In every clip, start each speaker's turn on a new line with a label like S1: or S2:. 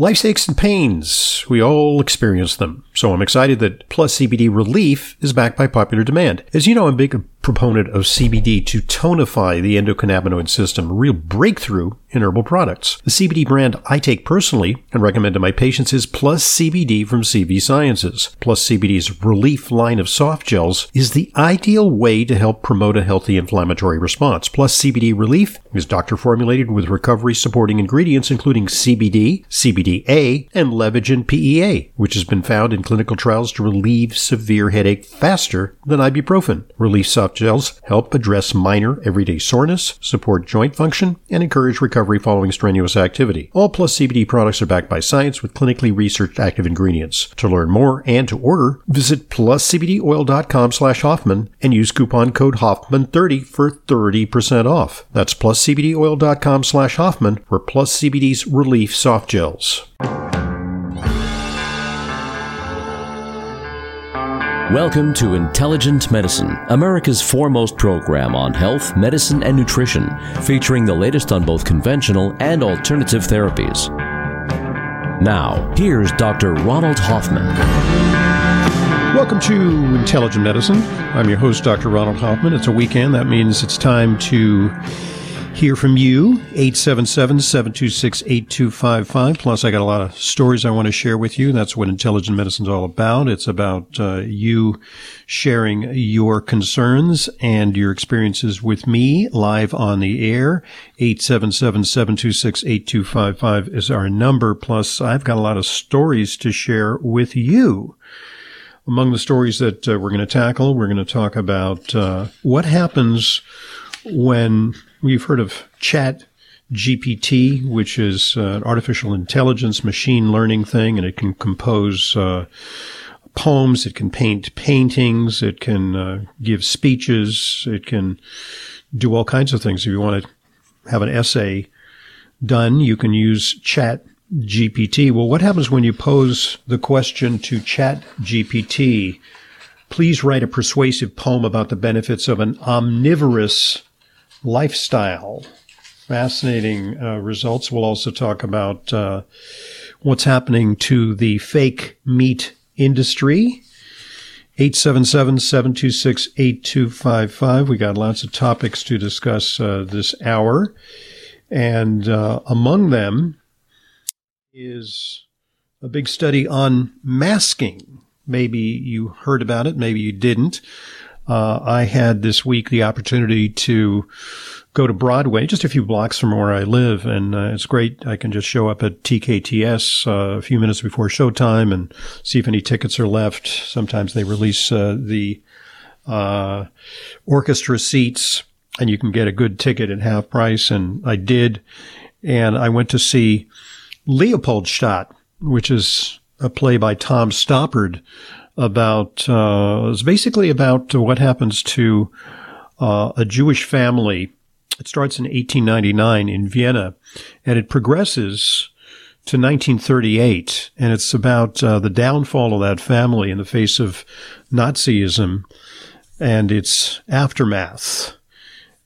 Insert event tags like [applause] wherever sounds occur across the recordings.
S1: Life's aches and pains, we all experience them. So I'm excited that Plus CBD Relief is backed by popular demand. As you know, I'm a big proponent of CBD to tonify the endocannabinoid system, a real breakthrough in herbal products. The CBD brand I take personally and recommend to my patients is Plus CBD from CV Sciences. Plus CBD's Relief line of soft gels is the ideal way to help promote a healthy inflammatory response. Plus CBD Relief is doctor formulated with recovery supporting ingredients including CBD, CBDA, and Levagen PEA, which has been found in clinical trials to relieve severe headache faster than ibuprofen. Relief soft gels help address minor everyday soreness, support joint function, and encourage recovery following strenuous activity. All Plus CBD products are backed by science with clinically researched active ingredients. To learn more and to order, visit pluscbdoil.com slash Hoffman and use coupon code Hoffman30 for 30% off. That's pluscbdoil.com slash Hoffman for Plus CBD's Relief Soft Gels.
S2: Welcome to Intelligent Medicine, America's foremost program on health, medicine, and nutrition, featuring the latest on both conventional and alternative therapies. Now, here's Dr. Ronald Hoffman.
S1: Welcome to Intelligent Medicine. I'm your host, Dr. Ronald Hoffman. It's a weekend. That means it's time to hear from you. 877-726-8255. Plus, I got a lot of stories I want to share with you. That's what intelligent medicine is all about. It's about uh, you sharing your concerns and your experiences with me live on the air. 877-726-8255 is our number. Plus, I've got a lot of stories to share with you. Among the stories that uh, we're going to tackle, we're going to talk about uh, what happens when We've heard of Chat GPT, which is uh, an artificial intelligence machine learning thing, and it can compose uh, poems, it can paint paintings, it can uh, give speeches, it can do all kinds of things. If you want to have an essay done, you can use Chat GPT. Well, what happens when you pose the question to Chat GPT? Please write a persuasive poem about the benefits of an omnivorous lifestyle. Fascinating uh, results. We'll also talk about uh, what's happening to the fake meat industry. 877-726-8255. We got lots of topics to discuss uh, this hour. And uh, among them is a big study on masking. Maybe you heard about it, maybe you didn't. Uh, I had this week the opportunity to go to Broadway, just a few blocks from where I live, and uh, it's great. I can just show up at TKTS uh, a few minutes before showtime and see if any tickets are left. Sometimes they release uh, the uh, orchestra seats, and you can get a good ticket at half price. And I did, and I went to see Leopoldstadt, which is a play by Tom Stoppard about uh, it's basically about what happens to uh, a Jewish family. It starts in 1899 in Vienna, and it progresses to 1938, and it's about uh, the downfall of that family in the face of Nazism and its aftermath.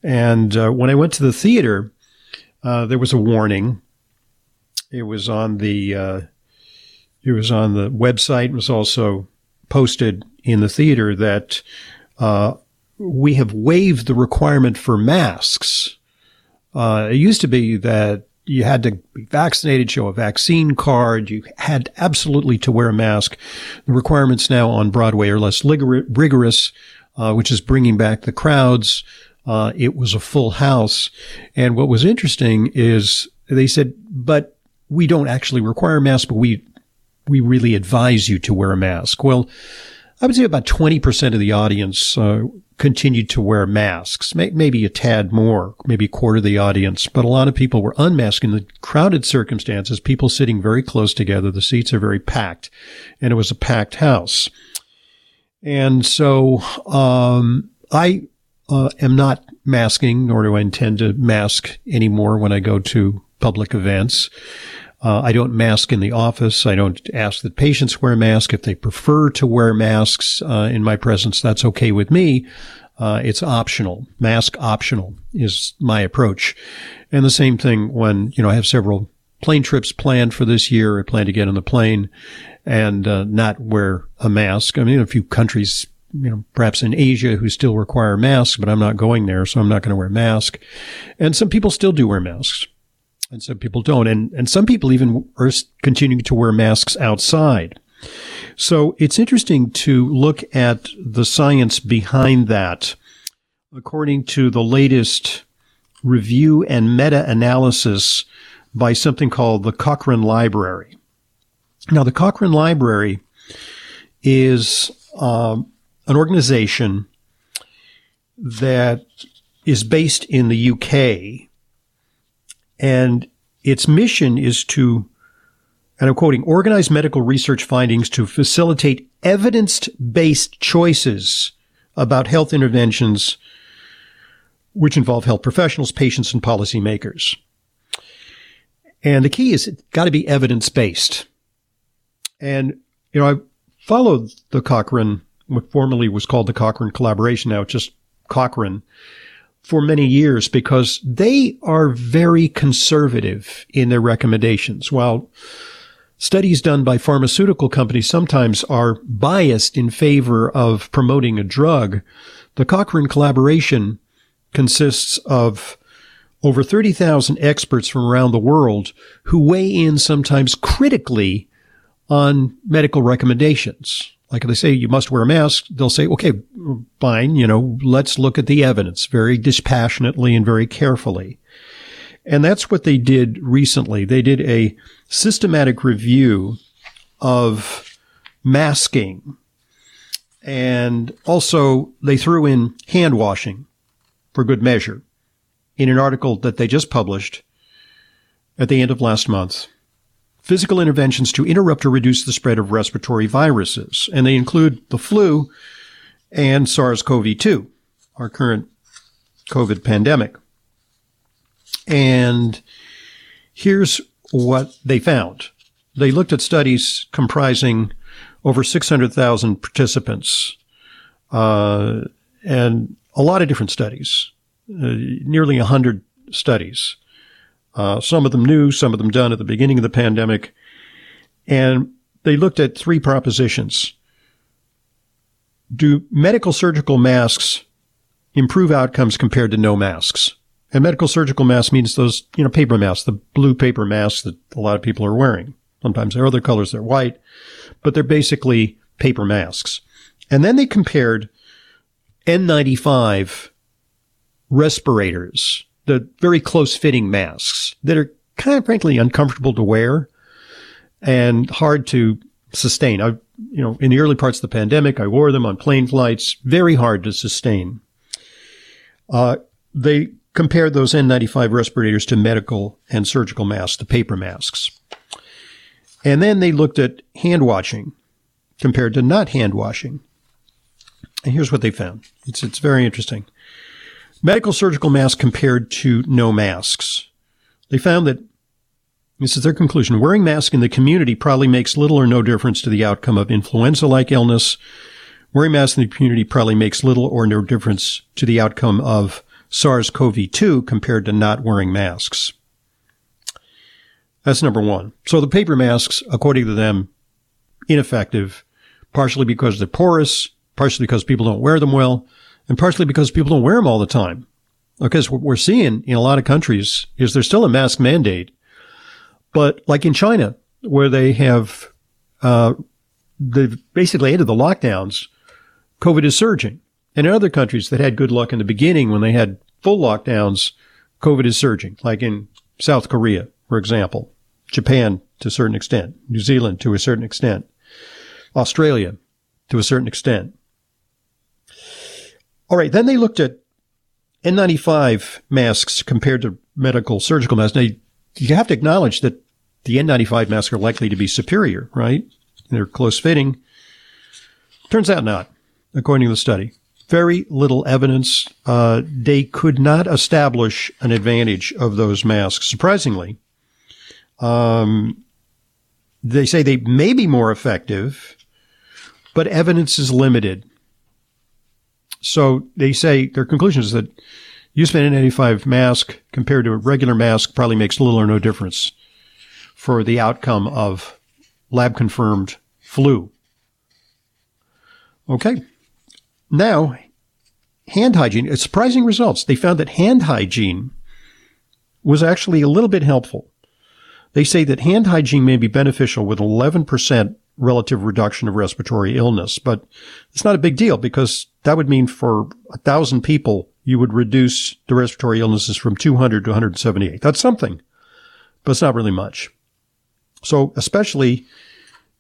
S1: And uh, when I went to the theater, uh, there was a warning. It was on the uh, it was on the website. It was also posted in the theater that uh, we have waived the requirement for masks. Uh, it used to be that you had to be vaccinated, show a vaccine card. You had absolutely to wear a mask. The requirements now on Broadway are less rigorous, uh, which is bringing back the crowds. Uh, it was a full house. And what was interesting is they said, but we don't actually require masks, but we we really advise you to wear a mask. Well, I would say about 20% of the audience uh, continued to wear masks, May- maybe a tad more, maybe a quarter of the audience, but a lot of people were unmasked in the crowded circumstances, people sitting very close together. The seats are very packed, and it was a packed house. And so um, I uh, am not masking, nor do I intend to mask anymore when I go to public events. Uh, I don't mask in the office. I don't ask that patients wear masks. If they prefer to wear masks uh, in my presence, that's okay with me. Uh, it's optional. Mask optional is my approach. And the same thing when, you know, I have several plane trips planned for this year. I plan to get on the plane and uh, not wear a mask. I mean, a few countries, you know, perhaps in Asia who still require masks, but I'm not going there, so I'm not going to wear a mask. And some people still do wear masks. And some people don't. And, and some people even are continuing to wear masks outside. So it's interesting to look at the science behind that. According to the latest review and meta analysis by something called the Cochrane Library. Now, the Cochrane Library is um, an organization that is based in the UK, and its mission is to, and I'm quoting, organize medical research findings to facilitate evidence based choices about health interventions which involve health professionals, patients, and policymakers. And the key is it's got to be evidence based. And, you know, I followed the Cochrane, what formerly was called the Cochrane Collaboration, now it's just Cochrane, for many years because they are very conservative in their recommendations. While studies done by pharmaceutical companies sometimes are biased in favor of promoting a drug, the Cochrane Collaboration consists of over 30,000 experts from around the world who weigh in sometimes critically on medical recommendations. Like they say you must wear a mask, they'll say, okay, fine, you know, let's look at the evidence very dispassionately and very carefully. And that's what they did recently. They did a systematic review of masking. And also they threw in hand washing for good measure in an article that they just published at the end of last month. Physical interventions to interrupt or reduce the spread of respiratory viruses. And they include the flu and SARS-CoV-2, our current COVID pandemic. And here's what they found. They looked at studies comprising over 600,000 participants, uh, and a lot of different studies, uh, nearly 100 studies. Uh, some of them new, some of them done at the beginning of the pandemic. And they looked at three propositions. Do medical surgical masks improve outcomes compared to no masks? And medical surgical masks means those, you know, paper masks, the blue paper masks that a lot of people are wearing. Sometimes there are other colors, they're white, but they're basically paper masks. And then they compared N95 respirators, the very close fitting masks that are kind of frankly uncomfortable to wear and hard to sustain. I, you know, in the early parts of the pandemic, I wore them on plane flights, very hard to sustain. Uh, they compared those N95 respirators to medical and surgical masks, the paper masks. And then they looked at hand washing compared to not hand washing. And here's what they found. It's, it's very interesting. Medical surgical masks compared to no masks. They found that this is their conclusion. Wearing masks in the community probably makes little or no difference to the outcome of influenza-like illness. Wearing masks in the community probably makes little or no difference to the outcome of SARS-CoV-2 compared to not wearing masks. That's number one. So the paper masks, according to them, ineffective, partially because they're porous, partially because people don't wear them well, and partially because people don't wear them all the time. Because what we're seeing in a lot of countries is there's still a mask mandate, but like in China, where they have, uh, they've basically ended the lockdowns, COVID is surging. And in other countries that had good luck in the beginning when they had full lockdowns, COVID is surging, like in South Korea, for example, Japan to a certain extent, New Zealand to a certain extent, Australia to a certain extent. All right. Then they looked at N95 masks compared to medical surgical masks. Now, you have to acknowledge that the N95 masks are likely to be superior, right? They're close fitting. Turns out not, according to the study. Very little evidence. Uh, they could not establish an advantage of those masks. Surprisingly, um, they say they may be more effective, but evidence is limited. So they say their conclusion is that of an N95 mask compared to a regular mask probably makes little or no difference. for the outcome of lab confirmed flu. Okay. Now, hand hygiene, it's surprising results. They found that hand hygiene was actually a little bit helpful. They say that hand hygiene may be beneficial with 11% relative reduction of respiratory illness, but it's not a big deal because that would mean for a thousand people, you would reduce the respiratory illnesses from 200 to 178. That's something, but it's not really much. So especially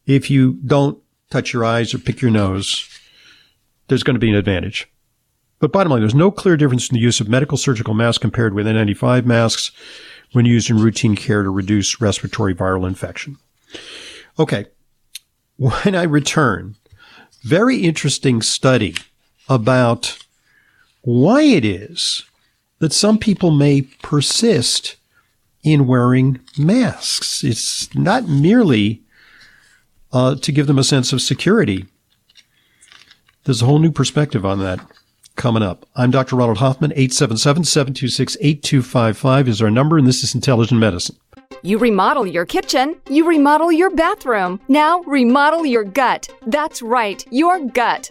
S1: if you don't touch your eyes or pick your nose, there's going to be an advantage. But bottom line, there's no clear difference in the use of medical surgical masks compared with N95 masks when used in routine care to reduce respiratory viral infection. Okay. When I return, very interesting study about why it is that some people may persist in wearing masks. It's not merely uh, to give them a sense of security. There's a whole new perspective on that coming up. I'm Dr. Ronald Hoffman. 877-726-8255 is our number, and this is Intelligent Medicine.
S3: You remodel your kitchen, you remodel your bathroom. Now remodel your gut. That's right, your gut.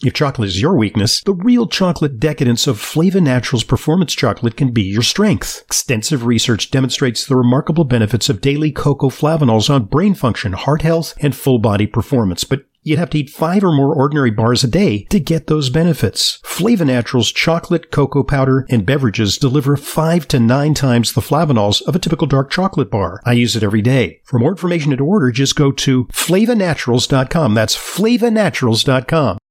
S1: If chocolate is your weakness, the real chocolate decadence of Flava Naturals Performance Chocolate can be your strength. Extensive research demonstrates the remarkable benefits of daily cocoa flavanols on brain function, heart health, and full body performance, but You'd have to eat five or more ordinary bars a day to get those benefits. Flava Naturals chocolate, cocoa powder, and beverages deliver five to nine times the flavanols of a typical dark chocolate bar. I use it every day. For more information and to order, just go to flavanaturals.com. That's flavanaturals.com.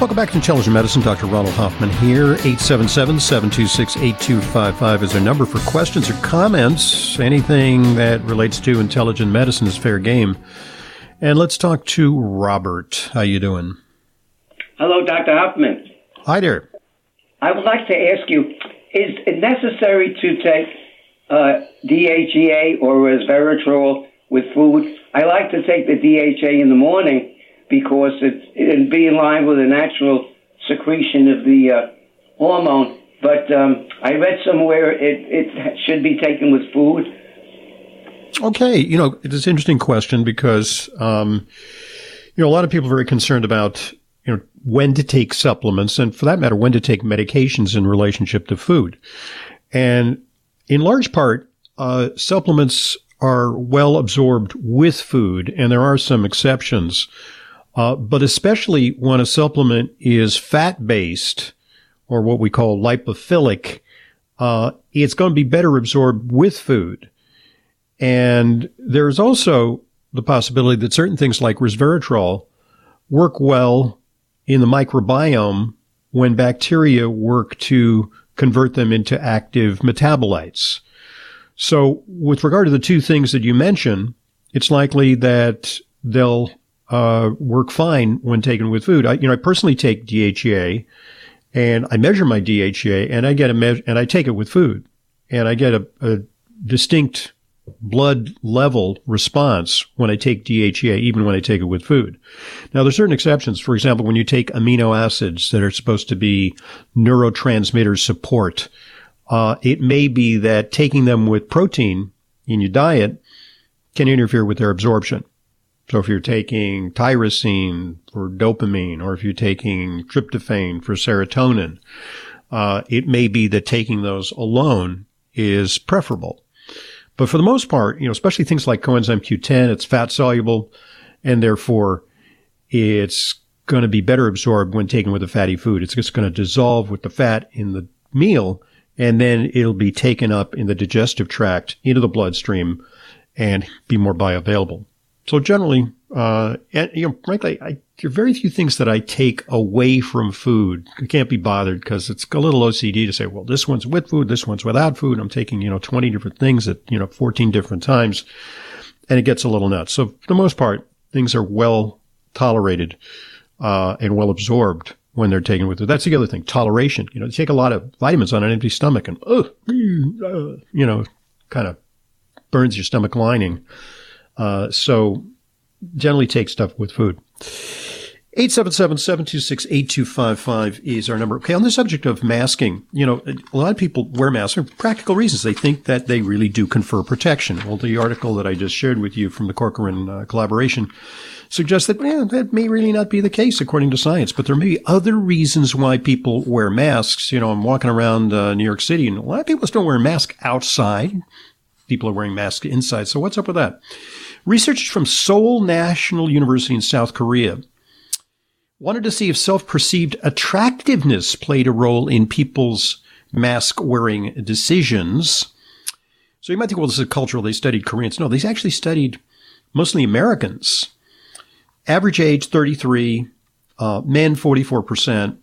S1: Welcome back to Intelligent Medicine. Dr. Ronald Hoffman here. 877-726-8255 is our number for questions or comments. Anything that relates to intelligent medicine is fair game. And let's talk to Robert. How you doing?
S4: Hello, Dr. Hoffman.
S1: Hi there.
S4: I would like to ask you, is it necessary to take uh, DHEA or resveratrol with food? I like to take the DHEA in the morning because it's it'd be in line with the natural secretion of the uh, hormone. But um, I read somewhere it, it should be taken with food.
S1: Okay, you know it's an interesting question because um, you know a lot of people are very concerned about you know when to take supplements and for that matter when to take medications in relationship to food, and in large part uh, supplements are well absorbed with food, and there are some exceptions. Uh, but especially when a supplement is fat based or what we call lipophilic, uh, it's going to be better absorbed with food. And there's also the possibility that certain things like resveratrol work well in the microbiome when bacteria work to convert them into active metabolites. So with regard to the two things that you mentioned, it's likely that they'll uh, work fine when taken with food. I, you know, I personally take DHEA and I measure my DHEA and I get a measure and I take it with food and I get a, a distinct blood level response when I take DHEA, even when I take it with food. Now, there's certain exceptions. For example, when you take amino acids that are supposed to be neurotransmitter support, uh, it may be that taking them with protein in your diet can interfere with their absorption. So if you're taking tyrosine for dopamine, or if you're taking tryptophan for serotonin, uh, it may be that taking those alone is preferable. But for the most part, you know, especially things like coenzyme Q10, it's fat soluble and therefore it's going to be better absorbed when taken with a fatty food. It's just going to dissolve with the fat in the meal and then it'll be taken up in the digestive tract into the bloodstream and be more bioavailable. So generally, uh, and, you know, frankly, I, there are very few things that I take away from food. I can't be bothered because it's a little OCD to say, well, this one's with food, this one's without food. I'm taking, you know, 20 different things at, you know, 14 different times and it gets a little nuts. So for the most part, things are well tolerated, uh, and well absorbed when they're taken with it. That's the other thing. Toleration. You know, you take a lot of vitamins on an empty stomach and, uh, you know, kind of burns your stomach lining. Uh, so generally take stuff with food. 877-726-8255 is our number. Okay, on the subject of masking, you know, a lot of people wear masks for practical reasons. They think that they really do confer protection. Well, the article that I just shared with you from the Cochrane uh, collaboration suggests that yeah, that may really not be the case according to science, but there may be other reasons why people wear masks. You know, I'm walking around uh, New York City and a lot of people don't wear masks outside. People are wearing masks inside. So what's up with that? Researchers from Seoul National University in South Korea wanted to see if self-perceived attractiveness played a role in people's mask wearing decisions. So you might think, well, this is cultural. They studied Koreans. No, they actually studied mostly Americans. Average age 33, uh, men 44%.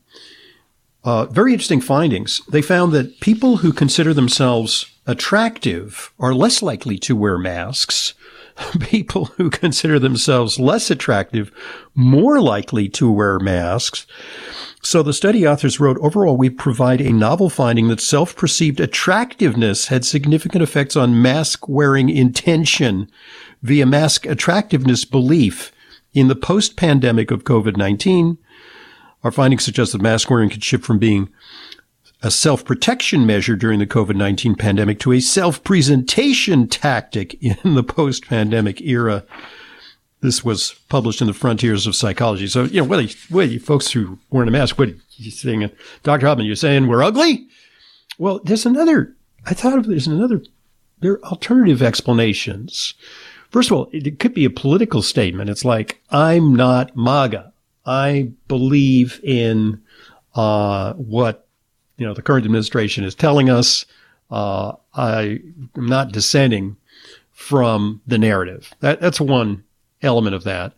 S1: Uh, very interesting findings. They found that people who consider themselves attractive are less likely to wear masks [laughs] people who consider themselves less attractive more likely to wear masks. So the study authors wrote, overall, we provide a novel finding that self-perceived attractiveness had significant effects on mask wearing intention via mask attractiveness belief in the post-pandemic of COVID-19. Our findings suggest that mask wearing can shift from being a self protection measure during the COVID 19 pandemic to a self presentation tactic in the post pandemic era. This was published in the Frontiers of Psychology. So, you know, what are you, what are you folks who wearing a mask, what are you saying? Dr. Hoffman, you're saying we're ugly? Well, there's another, I thought of there's another, there are alternative explanations. First of all, it could be a political statement. It's like, I'm not MAGA. I believe in, uh, what you know, the current administration is telling us. Uh, I am not dissenting from the narrative. That, that's one element of that.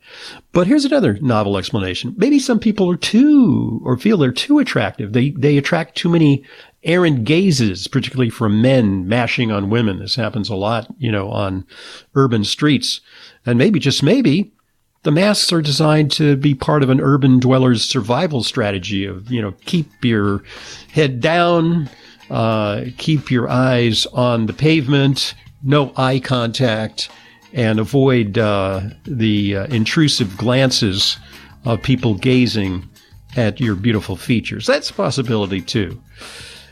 S1: But here's another novel explanation. Maybe some people are too, or feel they're too attractive. They, they attract too many errant gazes, particularly from men mashing on women. This happens a lot, you know, on urban streets. And maybe, just maybe, the masks are designed to be part of an urban dweller's survival strategy of, you know, keep your head down, uh, keep your eyes on the pavement, no eye contact, and avoid uh, the uh, intrusive glances of people gazing at your beautiful features. That's a possibility too.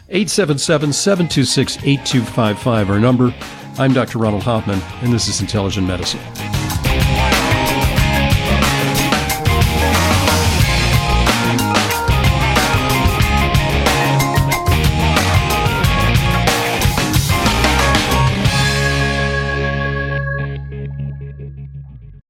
S1: 877 726 8255, our number. I'm Dr. Ronald Hoffman, and this is Intelligent Medicine.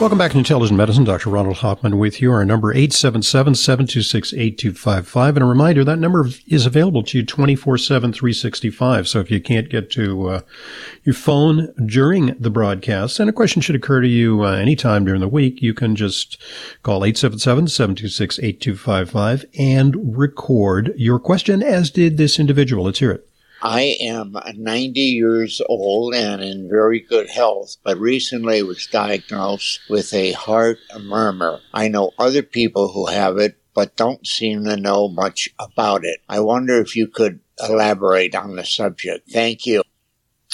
S1: Welcome back to Intelligent Medicine. Dr. Ronald Hoffman with you. Our number 877-726-8255. And a reminder, that number is available to you 24-7, 365. So if you can't get to uh, your phone during the broadcast, and a question should occur to you uh, anytime during the week, you can just call 877-726-8255 and record your question, as did this individual. Let's hear it.
S5: I am 90 years old and in very good health, but recently was diagnosed with a heart murmur. I know other people who have it, but don't seem to know much about it. I wonder if you could elaborate on the subject. Thank you.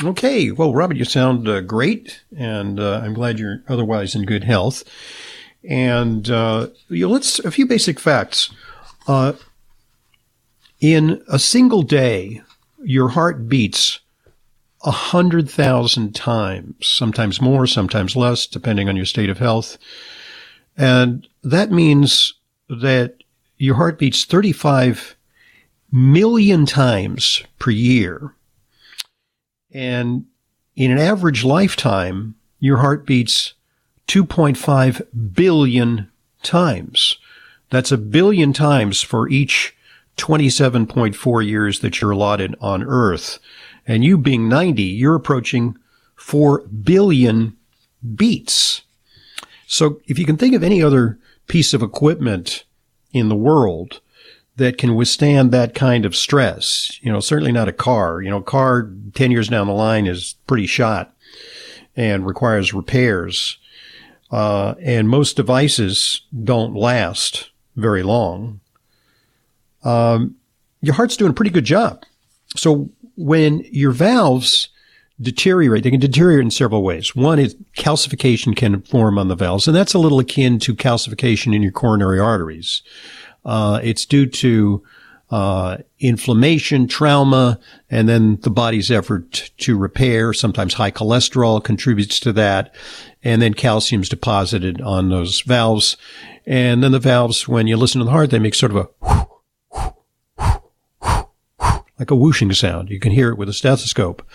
S1: Okay. Well, Robert, you sound uh, great, and uh, I'm glad you're otherwise in good health. And uh, you know, let's a few basic facts. Uh, in a single day, your heart beats a hundred thousand times, sometimes more, sometimes less, depending on your state of health. And that means that your heart beats 35 million times per year. And in an average lifetime, your heart beats 2.5 billion times. That's a billion times for each 27.4 years that you're allotted on Earth. And you being 90, you're approaching 4 billion beats. So if you can think of any other piece of equipment in the world that can withstand that kind of stress, you know, certainly not a car. You know, car 10 years down the line is pretty shot and requires repairs. Uh, and most devices don't last very long um, your heart's doing a pretty good job. So when your valves deteriorate, they can deteriorate in several ways. One is calcification can form on the valves, and that's a little akin to calcification in your coronary arteries. Uh, it's due to uh, inflammation, trauma, and then the body's effort to repair. Sometimes high cholesterol contributes to that, and then calcium's deposited on those valves. And then the valves, when you listen to the heart, they make sort of a whoosh, like a whooshing sound. You can hear it with a stethoscope.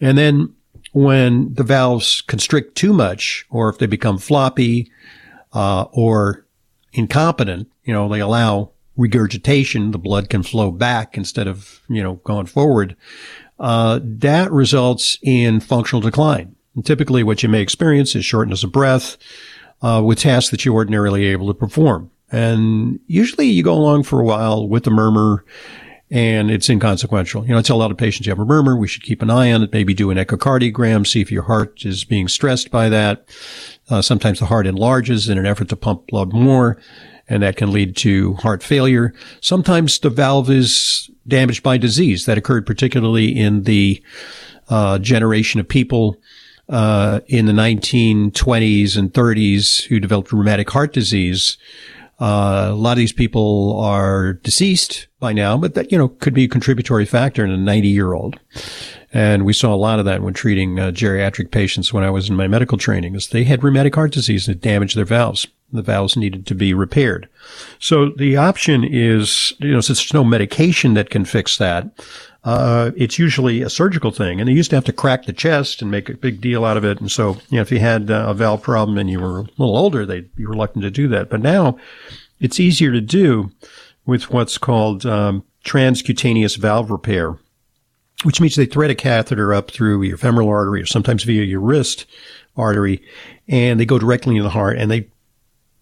S1: And then when the valves constrict too much, or if they become floppy, uh, or incompetent, you know, they allow regurgitation, the blood can flow back instead of, you know, going forward. Uh, that results in functional decline. And typically what you may experience is shortness of breath, uh, with tasks that you're ordinarily able to perform. And usually you go along for a while with the murmur and it's inconsequential. You know, I tell a lot of patients you have a murmur, we should keep an eye on it, maybe do an echocardiogram, see if your heart is being stressed by that. Uh, sometimes the heart enlarges in an effort to pump blood more, and that can lead to heart failure. Sometimes the valve is damaged by disease. That occurred particularly in the uh, generation of people uh, in the 1920s and 30s who developed rheumatic heart disease uh, a lot of these people are deceased by now, but that, you know, could be a contributory factor in a 90 year old. And we saw a lot of that when treating uh, geriatric patients when I was in my medical training is they had rheumatic heart disease that damaged their valves. The valves needed to be repaired. So the option is, you know, since there's no medication that can fix that, uh, it's usually a surgical thing. And they used to have to crack the chest and make a big deal out of it. And so, you know, if you had uh, a valve problem and you were a little older, they'd be reluctant to do that. But now it's easier to do with what's called um, transcutaneous valve repair, which means they thread a catheter up through your femoral artery or sometimes via your wrist artery, and they go directly into the heart and they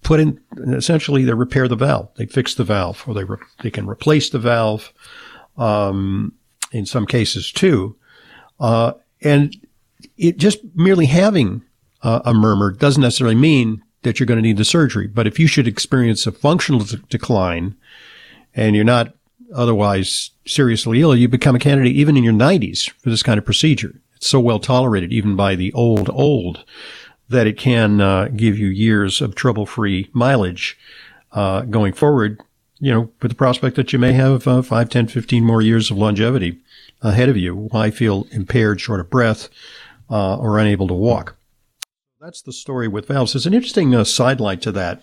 S1: put in essentially they repair the valve. They fix the valve, or they re- they can replace the valve. Um, in some cases too. Uh, and it just merely having uh, a murmur doesn't necessarily mean that you're going to need the surgery. But if you should experience a functional d- decline and you're not otherwise seriously ill, you become a candidate even in your 90s for this kind of procedure. It's so well tolerated even by the old, old that it can uh, give you years of trouble free mileage uh, going forward you know, with the prospect that you may have uh, 5, 10, 15 more years of longevity ahead of you. Why feel impaired, short of breath, uh, or unable to walk? That's the story with valves. There's an interesting uh, sidelight to that,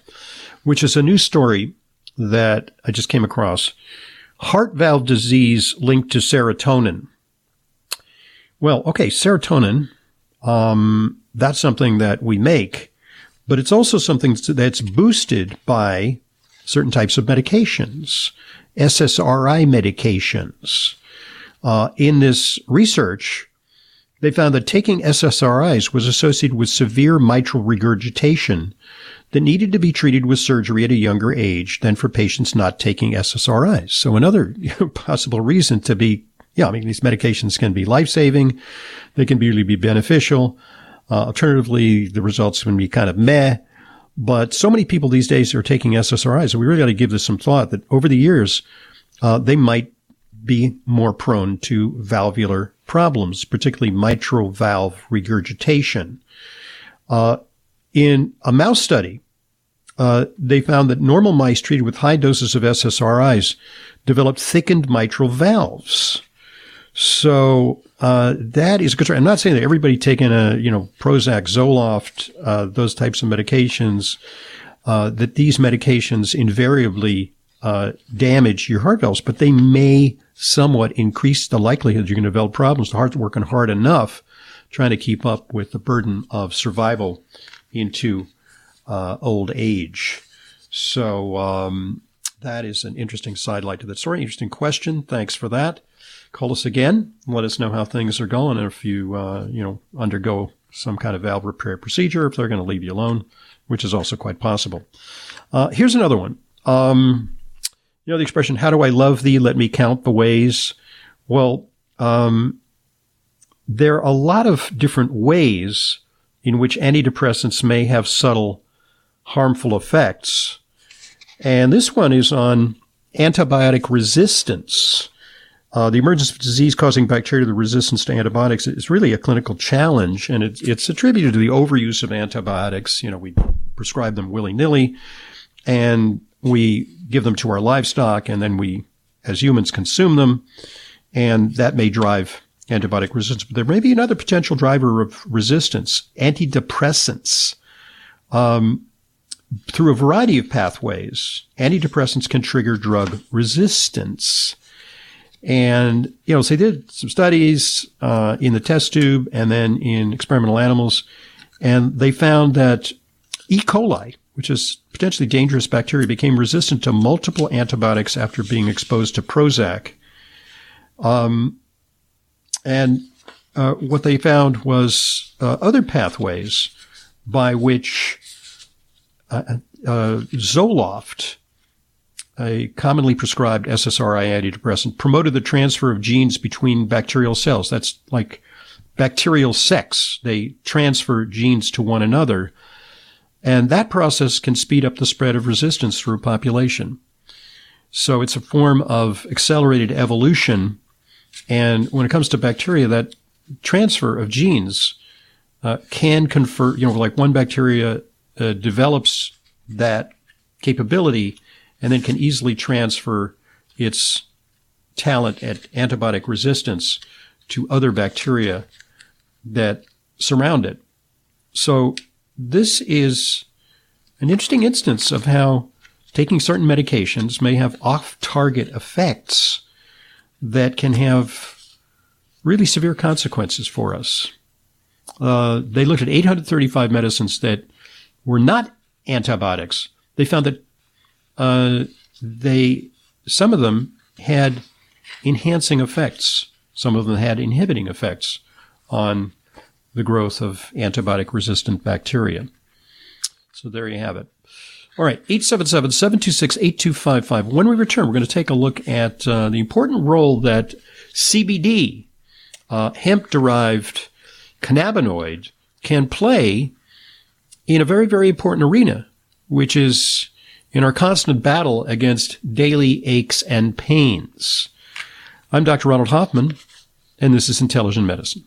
S1: which is a new story that I just came across. Heart valve disease linked to serotonin. Well, okay, serotonin, um, that's something that we make, but it's also something that's boosted by certain types of medications, SSRI medications. Uh, in this research, they found that taking SSRIs was associated with severe mitral regurgitation that needed to be treated with surgery at a younger age than for patients not taking SSRIs. So another [laughs] possible reason to be, yeah, I mean, these medications can be life-saving. They can really be beneficial. Uh, alternatively, the results can be kind of meh. But so many people these days are taking SSRIs, so we really got to give this some thought that over the years, uh, they might be more prone to valvular problems, particularly mitral valve regurgitation. Uh, in a mouse study, uh, they found that normal mice treated with high doses of SSRIs developed thickened mitral valves. So uh, that is a concern. I'm not saying that everybody taking a you know Prozac, Zoloft, uh, those types of medications, uh, that these medications invariably uh, damage your heart valves, but they may somewhat increase the likelihood you're going to develop problems. The heart's working hard enough trying to keep up with the burden of survival into uh, old age. So um, that is an interesting sidelight to that story. Interesting question. Thanks for that call us again. Let us know how things are going. If you, uh, you know, undergo some kind of valve repair procedure, if they're going to leave you alone, which is also quite possible. Uh, here's another one. Um, you know, the expression, how do I love thee? Let me count the ways. Well, um, there are a lot of different ways in which antidepressants may have subtle harmful effects. And this one is on antibiotic resistance. Uh, the emergence of disease causing bacterial resistance to antibiotics is really a clinical challenge, and it, it's attributed to the overuse of antibiotics. You know, we prescribe them willy nilly, and we give them to our livestock, and then we, as humans, consume them, and that may drive antibiotic resistance. But there may be another potential driver of resistance: antidepressants. Um, through a variety of pathways, antidepressants can trigger drug resistance. And, you know, so they did some studies uh, in the test tube and then in experimental animals, and they found that E. coli, which is potentially dangerous bacteria, became resistant to multiple antibiotics after being exposed to Prozac. Um, and uh, what they found was uh, other pathways by which uh, uh Zoloft a commonly prescribed SSRI antidepressant, promoted the transfer of genes between bacterial cells. That's like bacterial sex. They transfer genes to one another. And that process can speed up the spread of resistance through a population. So it's a form of accelerated evolution. And when it comes to bacteria, that transfer of genes uh, can confer, you know, like one bacteria uh, develops that capability and then can easily transfer its talent at antibiotic resistance to other bacteria that surround it. So this is an interesting instance of how taking certain medications may have off-target effects that can have really severe consequences for us. Uh, they looked at 835 medicines that were not antibiotics. They found that uh, they some of them had enhancing effects. Some of them had inhibiting effects on the growth of antibiotic resistant bacteria. So there you have it. All right, 877 726 8255. When we return, we're going to take a look at uh, the important role that CBD, uh, hemp derived cannabinoid, can play in a very, very important arena, which is in our constant battle against daily aches and pains. I'm Dr. Ronald Hoffman, and this is Intelligent Medicine.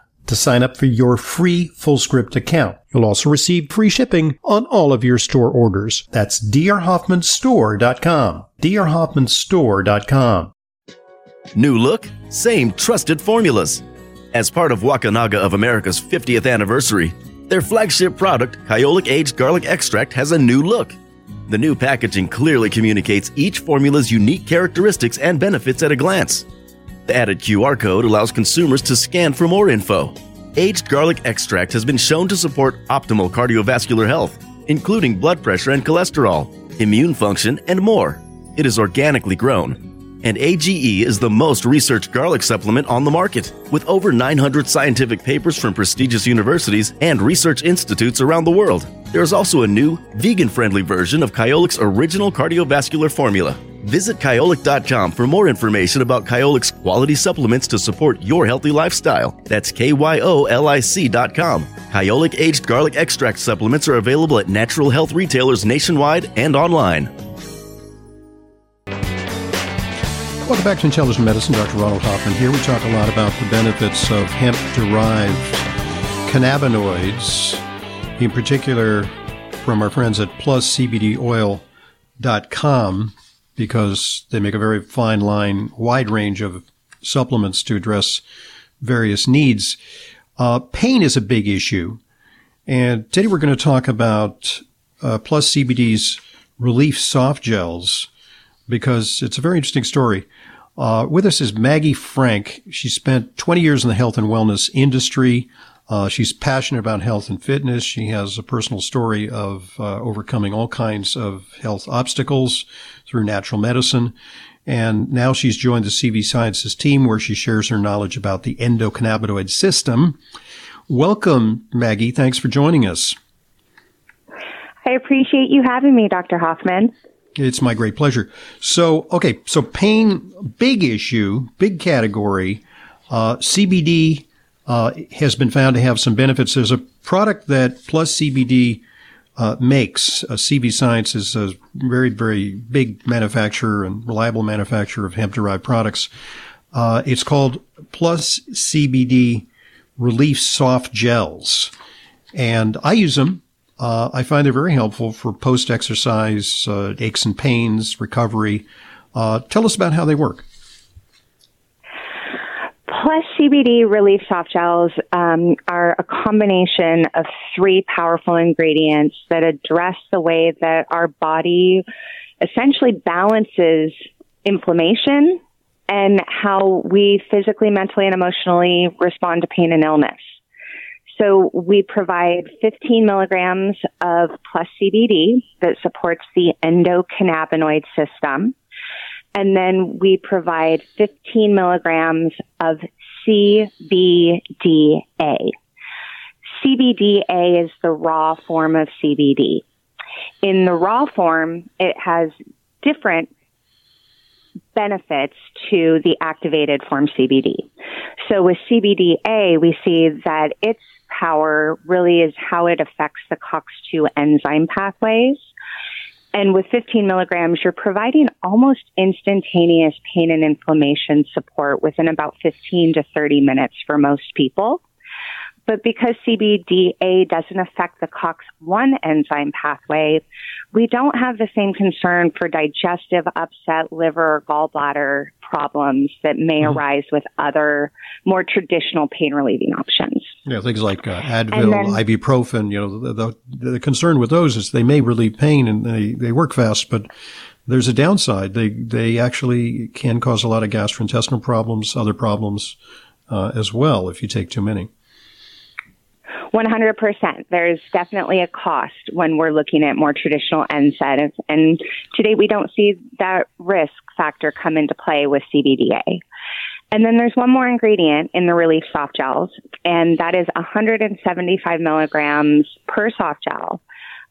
S1: to sign up for your free FullScript account. You'll also receive free shipping on all of your store orders. That's drhoffmanstore.com. drhoffmanstore.com.
S6: New look, same trusted formulas. As part of Wakunaga of America's 50th anniversary, their flagship product, Kyolic Aged Garlic Extract, has a new look. The new packaging clearly communicates each formula's unique characteristics and benefits at a glance. The added QR code allows consumers to scan for more info. Aged garlic extract has been shown to support optimal cardiovascular health, including blood pressure and cholesterol, immune function, and more. It is organically grown. And AGE is the most researched garlic supplement on the market, with over 900 scientific papers from prestigious universities and research institutes around the world. There is also a new, vegan friendly version of Kyolic's original cardiovascular formula. Visit Kyolic.com for more information about Kyolic's quality supplements to support your healthy lifestyle. That's K Y O L I C.com. Kyolic aged garlic extract supplements are available at natural health retailers nationwide and online.
S1: Welcome back to Intelligent Medicine. Dr. Ronald Hoffman here. We talk a lot about the benefits of hemp derived cannabinoids, in particular from our friends at pluscbdoil.com because they make a very fine line, wide range of supplements to address various needs. Uh, pain is a big issue. And today we're going to talk about uh, Plus CBD's Relief Soft Gels because it's a very interesting story. Uh, with us is Maggie Frank. She spent 20 years in the health and wellness industry. Uh, she's passionate about health and fitness. She has a personal story of uh, overcoming all kinds of health obstacles through natural medicine. And now she's joined the CV Sciences team where she shares her knowledge about the endocannabinoid system. Welcome, Maggie. Thanks for joining us.
S7: I appreciate you having me, Dr. Hoffman.
S1: It's my great pleasure. So, okay, so pain, big issue, big category. Uh, CBD uh, has been found to have some benefits. There's a product that Plus CBD uh, makes. Uh, Science is a very, very big manufacturer and reliable manufacturer of hemp derived products. Uh, it's called Plus CBD Relief Soft Gels. And I use them. Uh, I find they're very helpful for post exercise, uh, aches and pains, recovery. Uh, tell us about how they work.
S7: CBD Relief Soft Gels um, are a combination of three powerful ingredients that address the way that our body essentially balances inflammation and how we physically, mentally, and emotionally respond to pain and illness. So we provide 15 milligrams of plus CBD that supports the endocannabinoid system. And then we provide 15 milligrams of CBDA. CBDA is the raw form of CBD. In the raw form, it has different benefits to the activated form CBD. So with CBDA, we see that its power really is how it affects the COX2 enzyme pathways. And with 15 milligrams, you're providing almost instantaneous pain and inflammation support within about 15 to 30 minutes for most people. But because CBDA doesn't affect the COX1 enzyme pathway, we don't have the same concern for digestive upset, liver, or gallbladder problems that may mm-hmm. arise with other more traditional pain relieving options.
S1: Yeah, things like uh, Advil, then, ibuprofen. You know, the, the, the concern with those is they may relieve pain and they, they work fast, but there's a downside. They they actually can cause a lot of gastrointestinal problems, other problems uh, as well if you take too many.
S7: 100%. There's definitely a cost when we're looking at more traditional NSAIDs. And today we don't see that risk factor come into play with CBDA. And then there's one more ingredient in the Relief soft gels, and that is 175 milligrams per soft gel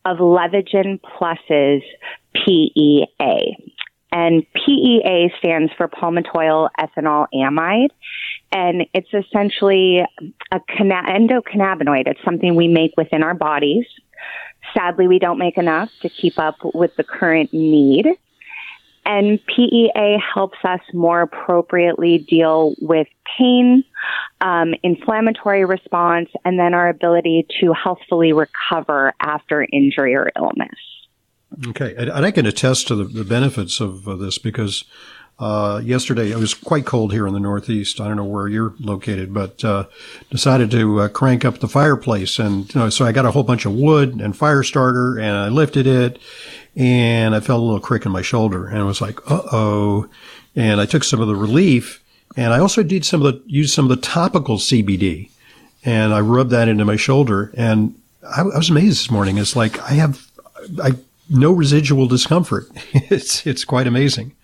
S7: of Levagen Plus's PEA. And PEA stands for palmitoyl ethanol amide. And it's essentially a endocannabinoid. It's something we make within our bodies. Sadly, we don't make enough to keep up with the current need. And PEA helps us more appropriately deal with pain, um, inflammatory response, and then our ability to healthfully recover after injury or illness.
S1: Okay, and I can attest to the, the benefits of this because uh, yesterday it was quite cold here in the Northeast. I don't know where you're located, but uh, decided to uh, crank up the fireplace, and you know, so I got a whole bunch of wood and fire starter, and I lifted it, and I felt a little crick in my shoulder, and I was like, "Uh oh!" And I took some of the relief, and I also did some of the used some of the topical CBD, and I rubbed that into my shoulder, and I, I was amazed this morning. It's like I have I no residual discomfort. [laughs] it's it's quite amazing.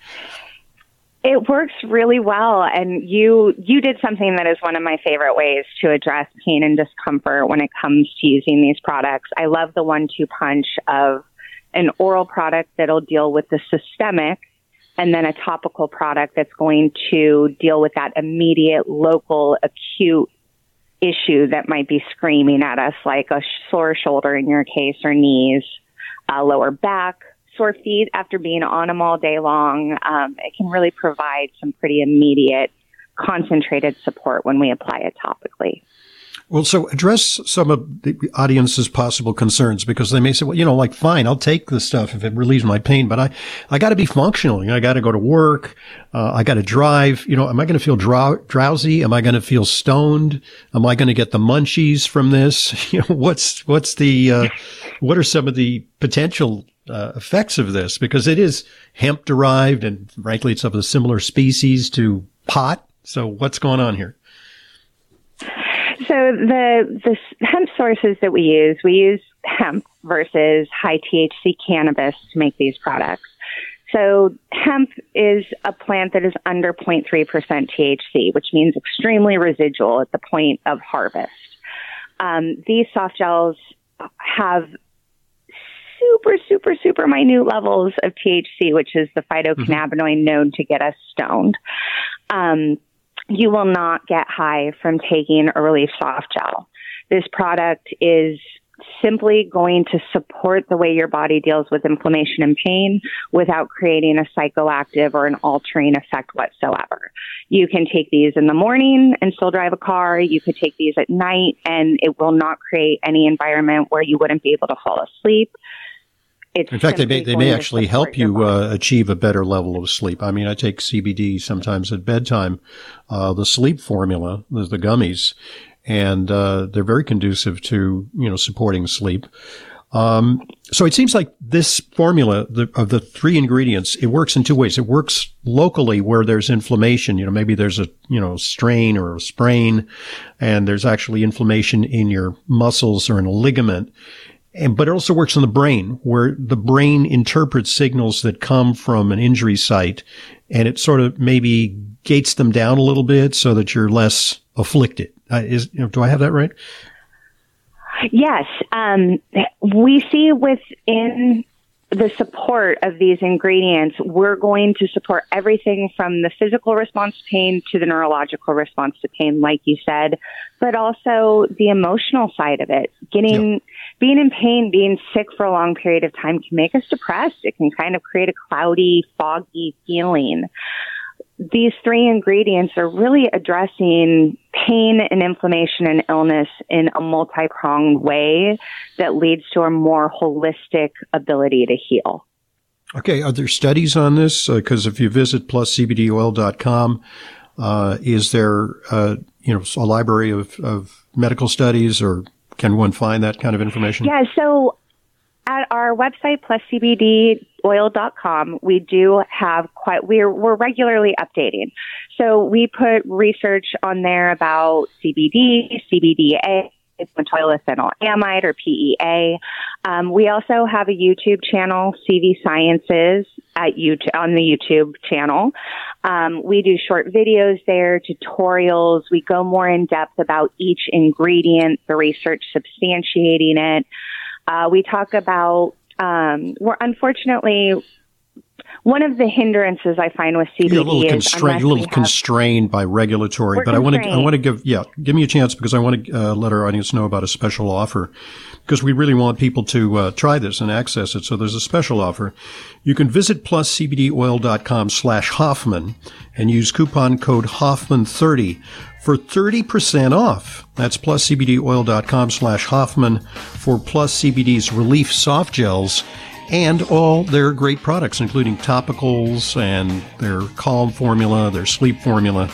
S7: It works really well and you you did something that is one of my favorite ways to address pain and discomfort when it comes to using these products. I love the one two punch of an oral product that'll deal with the systemic and then a topical product that's going to deal with that immediate local acute issue that might be screaming at us like a sore shoulder in your case or knees uh, lower back, sore feet after being on them all day long. Um, it can really provide some pretty immediate, concentrated support when we apply it topically.
S1: Well, so address some of the audience's possible concerns because they may say, well, you know, like, fine, I'll take the stuff if it relieves my pain, but I, I got to be functional. You know, I got to go to work. Uh, I got to drive. You know, am I going to feel drow- drowsy? Am I going to feel stoned? Am I going to get the munchies from this? [laughs] You know, what's, what's the, uh, what are some of the potential uh, effects of this? Because it is hemp derived and frankly, it's of a similar species to pot. So what's going on here?
S7: So the the hemp sources that we use, we use hemp versus high THC cannabis to make these products. So hemp is a plant that is under 0.3% THC, which means extremely residual at the point of harvest. Um, these soft gels have super, super, super minute levels of THC, which is the phytocannabinoid mm-hmm. known to get us stoned. Um, you will not get high from taking a relief soft gel. This product is simply going to support the way your body deals with inflammation and pain without creating a psychoactive or an altering effect whatsoever. You can take these in the morning and still drive a car. You could take these at night and it will not create any environment where you wouldn't be able to fall asleep.
S1: It's in fact, they may, they may actually help you uh, achieve a better level of sleep. I mean, I take CBD sometimes at bedtime, uh, the sleep formula, the, the gummies, and uh, they're very conducive to you know supporting sleep. Um, so it seems like this formula the, of the three ingredients, it works in two ways. It works locally where there's inflammation. You know, maybe there's a, you know, strain or a sprain and there's actually inflammation in your muscles or in a ligament. And, but it also works on the brain where the brain interprets signals that come from an injury site and it sort of maybe gates them down a little bit so that you're less afflicted. Uh, is, you know, do I have that right?
S7: Yes. Um, we see within the support of these ingredients, we're going to support everything from the physical response to pain to the neurological response to pain, like you said, but also the emotional side of it. Getting, yep. being in pain, being sick for a long period of time can make us depressed. It can kind of create a cloudy, foggy feeling these three ingredients are really addressing pain and inflammation and illness in a multi pronged way that leads to a more holistic ability to heal.
S1: Okay, are there studies on this? Because uh, if you visit pluscbdoil.com, uh, is there uh, you know a library of, of medical studies, or can one find that kind of information?
S7: Yeah, so at our website, pluscbdoil.com, we do have quite, we're, we're regularly updating. So we put research on there about CBD, CBDA, amide or PEA. Um, we also have a YouTube channel, CV Sciences, at YouTube on the YouTube channel. Um, we do short videos there, tutorials. We go more in depth about each ingredient, the research substantiating it. Uh, we talk about um, we're unfortunately one of the hindrances I find with CBD
S1: You're a little constrained, a little constrained by regulatory. But I want to, I want to give, yeah, give me a chance because I want to uh, let our audience know about a special offer because we really want people to uh, try this and access it. So there's a special offer. You can visit pluscbdoil.com slash Hoffman and use coupon code Hoffman30 for 30% off. That's pluscbdoil.com slash Hoffman for Plus CBD's Relief Soft Gels and all their great products, including topicals and their calm formula, their sleep formula.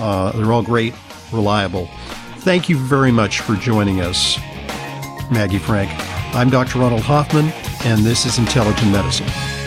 S1: Uh, they're all great, reliable. Thank you very much for joining us, Maggie Frank. I'm Dr. Ronald Hoffman, and this is Intelligent Medicine.